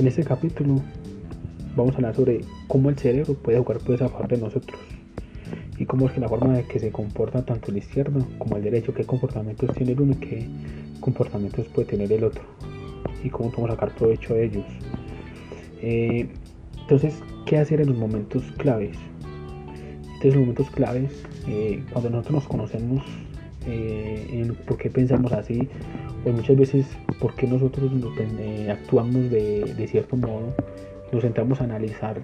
En este capítulo vamos a hablar sobre cómo el cerebro puede jugar por esa parte de nosotros y cómo es que la forma de que se comporta tanto el izquierdo como el derecho, qué comportamientos tiene el uno y qué comportamientos puede tener el otro y cómo podemos sacar provecho de ellos. Eh, entonces, ¿qué hacer en los momentos claves? Entonces, los momentos claves, eh, cuando nosotros nos conocemos eh, en por qué pensamos así, o muchas veces por qué nosotros actuamos de, cierto modo, nos sentamos a analizar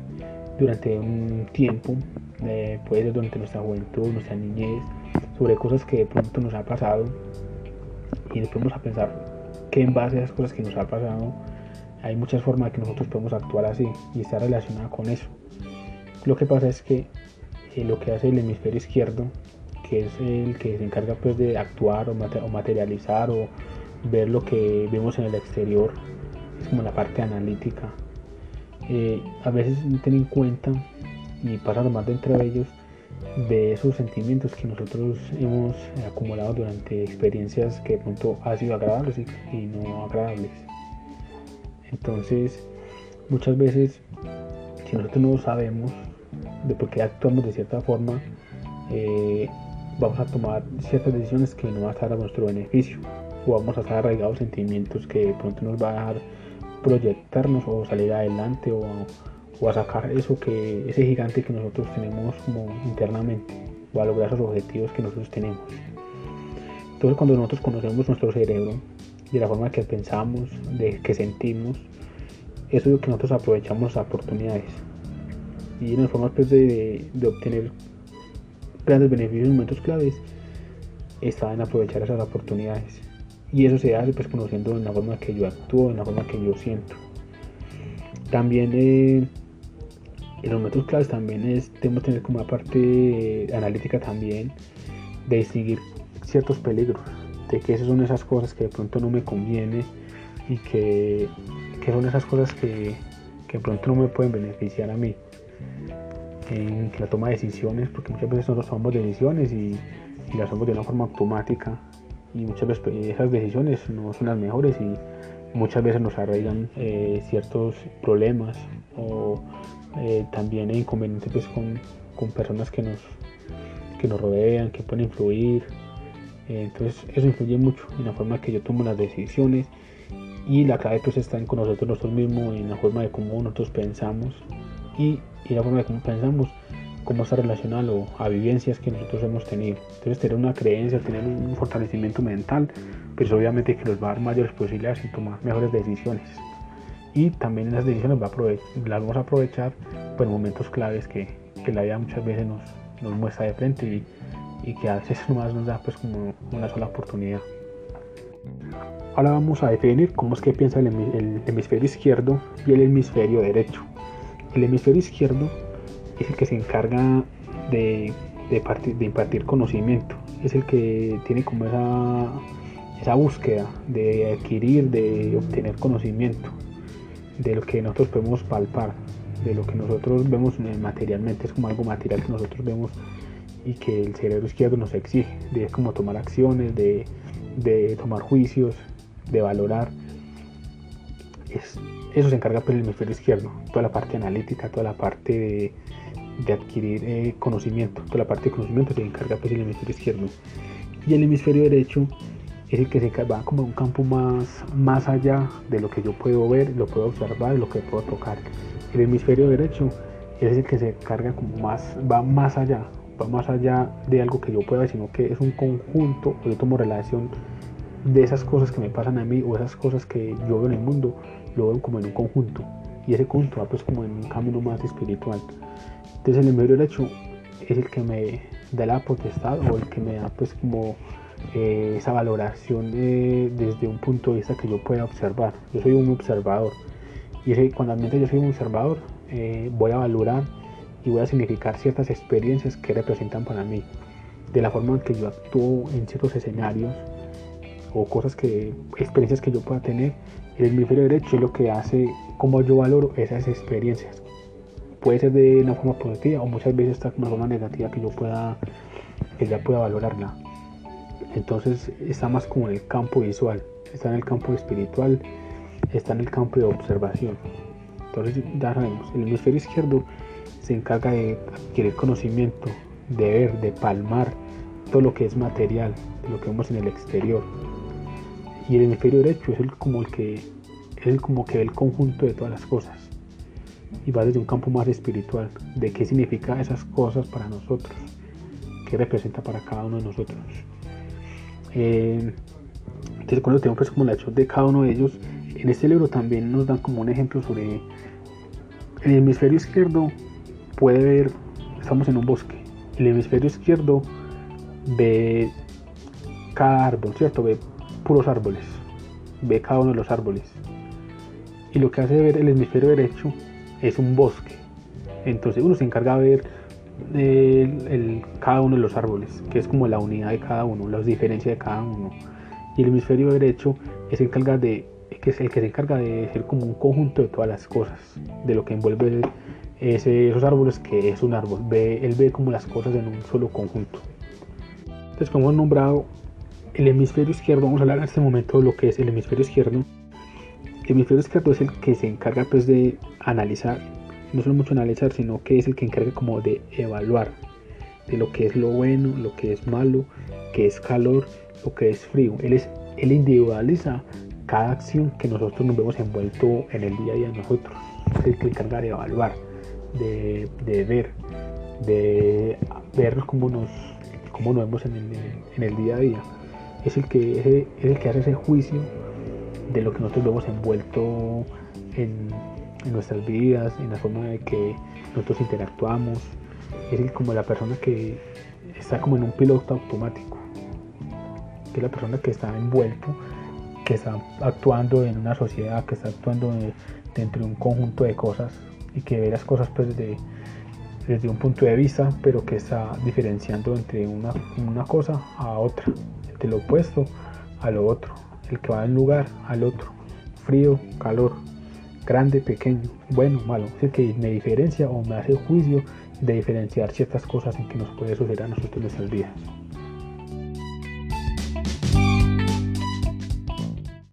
durante un tiempo, eh, puede ser durante nuestra juventud, nuestra niñez, sobre cosas que de pronto nos ha pasado y nos ponemos a pensar que en base a esas cosas que nos ha pasado hay muchas formas de que nosotros podemos actuar así y está relacionada con eso. Lo que pasa es que eh, lo que hace el hemisferio izquierdo, que es el que se encarga pues de actuar o, materializar o ver lo que vemos en el exterior, es como la parte analítica eh, a veces no tienen en cuenta y pasa lo más dentro de ellos de esos sentimientos que nosotros hemos acumulado durante experiencias que de pronto han sido agradables y, no agradables. Entonces, muchas veces, si nosotros no sabemos de por qué actuamos de cierta forma, eh, vamos a tomar ciertas decisiones que no van a estar a nuestro beneficio vamos a estar arraigados sentimientos que de pronto nos va a dejar proyectarnos o salir adelante o, a sacar eso que ese gigante que nosotros tenemos como internamente o a lograr esos objetivos que nosotros tenemos. Entonces cuando nosotros conocemos nuestro cerebro, de la forma que pensamos, de que sentimos, eso es lo que nosotros aprovechamos las oportunidades. Y en las formas pues, de, de, obtener grandes beneficios en momentos claves está en aprovechar esas oportunidades. Y eso se hace pues conociendo en la forma que yo actúo, en la forma que yo siento. También eh, en los métodos claves también es, tenemos que tener como una parte analítica también de distinguir ciertos peligros, de que esas son esas cosas que de pronto no me conviene y que, que son esas cosas que, que de pronto no me pueden beneficiar a mí en la toma de decisiones, porque muchas veces nosotros tomamos decisiones y, y las hacemos de una forma automática y muchas veces pues, esas decisiones no son las mejores y muchas veces nos arraigan eh, ciertos problemas o eh, también inconvenientes pues, con, con, personas que nos, que nos rodean, que pueden influir. Eh, entonces eso influye mucho en la forma que yo tomo las decisiones y la clave pues está en con nosotros nosotros mismos, en la forma de cómo nosotros pensamos y, y la forma de cómo pensamos cómo está relacionado a vivencias que nosotros hemos tenido. Entonces tener una creencia, tener un fortalecimiento mental, pues obviamente que nos va a dar mayores posibilidades y tomar mejores decisiones. Y también las decisiones va a las vamos a aprovechar por momentos claves que, que, la vida muchas veces nos, nos muestra de frente y, y, que a veces nomás nos da pues como una sola oportunidad. Ahora vamos a definir cómo es que piensa el hemisferio izquierdo y el hemisferio derecho. El hemisferio izquierdo es el que se encarga de, de, impartir conocimiento, es el que tiene como esa, esa búsqueda de adquirir, de obtener conocimiento, de lo que nosotros podemos palpar, de lo que nosotros vemos materialmente, es como algo material que nosotros vemos y que el cerebro izquierdo nos exige, de como tomar acciones, de, de tomar juicios, de valorar. Es, eso se encarga por pues, el hemisferio izquierdo, toda la parte analítica, toda la parte de, de adquirir eh, conocimiento. Toda la parte de conocimiento se encarga pues el hemisferio izquierdo. Y el hemisferio derecho es el que se va como un campo más, más allá de lo que yo puedo ver, lo puedo observar, lo que puedo tocar. El hemisferio derecho es el que se carga como más, va más allá, va más allá de algo que yo pueda ver, sino que es un conjunto, o yo tomo relación de esas cosas que me pasan a mí o esas cosas que yo veo en el mundo, lo veo como en un conjunto. Y ese conjunto va pues como en un camino más espiritual. Entonces el hemisferio derecho es el que me da la potestad o el que me da pues como eh, esa valoración desde un punto de vista que yo pueda observar. Yo soy un observador y ese, cuando yo soy un observador eh, voy a valorar y voy a significar ciertas experiencias que representan para mí. De la forma en que yo actúo en ciertos escenarios o cosas que, experiencias que yo pueda tener, el hemisferio derecho es lo que hace cómo yo valoro esas experiencias, puede ser de una forma positiva o muchas veces está de una forma negativa que yo pueda, que ya pueda valorarla. Entonces está más como en el campo visual, está en el campo espiritual, está en el campo de observación. Entonces ya sabemos, el hemisferio izquierdo se encarga de adquirir conocimiento, de ver, de palmar todo lo que es material, lo que vemos en el exterior. Y el hemisferio derecho es el como el que es el como que ve el conjunto de todas las cosas. Y va desde un campo más espiritual, de qué significa esas cosas para nosotros, qué representa para cada uno de nosotros. Eh, entonces cuando tenemos como la acción de cada uno de ellos, en este libro también nos dan como un ejemplo sobre el hemisferio izquierdo puede ver, estamos en un bosque, el hemisferio izquierdo ve cada árbol, ¿cierto? Ve puros árboles, ve cada uno de los árboles. Y lo que hace ver el hemisferio derecho es un bosque. Entonces uno se encarga de ver el, cada uno de los árboles, que es como la unidad de cada uno, las diferencias de cada uno. Y el hemisferio derecho es encarga de, que es el que se encarga de ser como un conjunto de todas las cosas, de lo que envuelve esos árboles que es un árbol. Ve, él ve como las cosas en un solo conjunto. Entonces, como hemos nombrado el hemisferio izquierdo, vamos a hablar en este momento de lo que es el hemisferio izquierdo. El hemisferio izquierdo es el que se encarga pues de analizar, no solo mucho analizar, sino que es el que encarga como de evaluar de lo que es lo bueno, lo que es malo, que es calor, lo que es frío. Él, es, él individualiza cada acción que nosotros nos vemos envuelto en el día a día nosotros. Es el que encarga de evaluar de, ver, de vernos como nos, como nos vemos en el, en el, día a día. Es el, que, es el que hace ese juicio de lo que nosotros vemos envuelto en, nuestras vidas, en la forma de que nosotros interactuamos. Es como la persona que está como en un piloto automático, que es la persona que está envuelto, que está actuando en una sociedad, que está actuando dentro de un conjunto de cosas y que ve las cosas pues desde, un punto de vista, pero que está diferenciando entre una cosa a otra, entre lo opuesto a lo otro, el que va de un lugar al otro, frío, calor, grande, pequeño, bueno, malo, es el que me diferencia o me hace juicio de diferenciar ciertas cosas en que nos puede suceder a nosotros en nuestras vidas.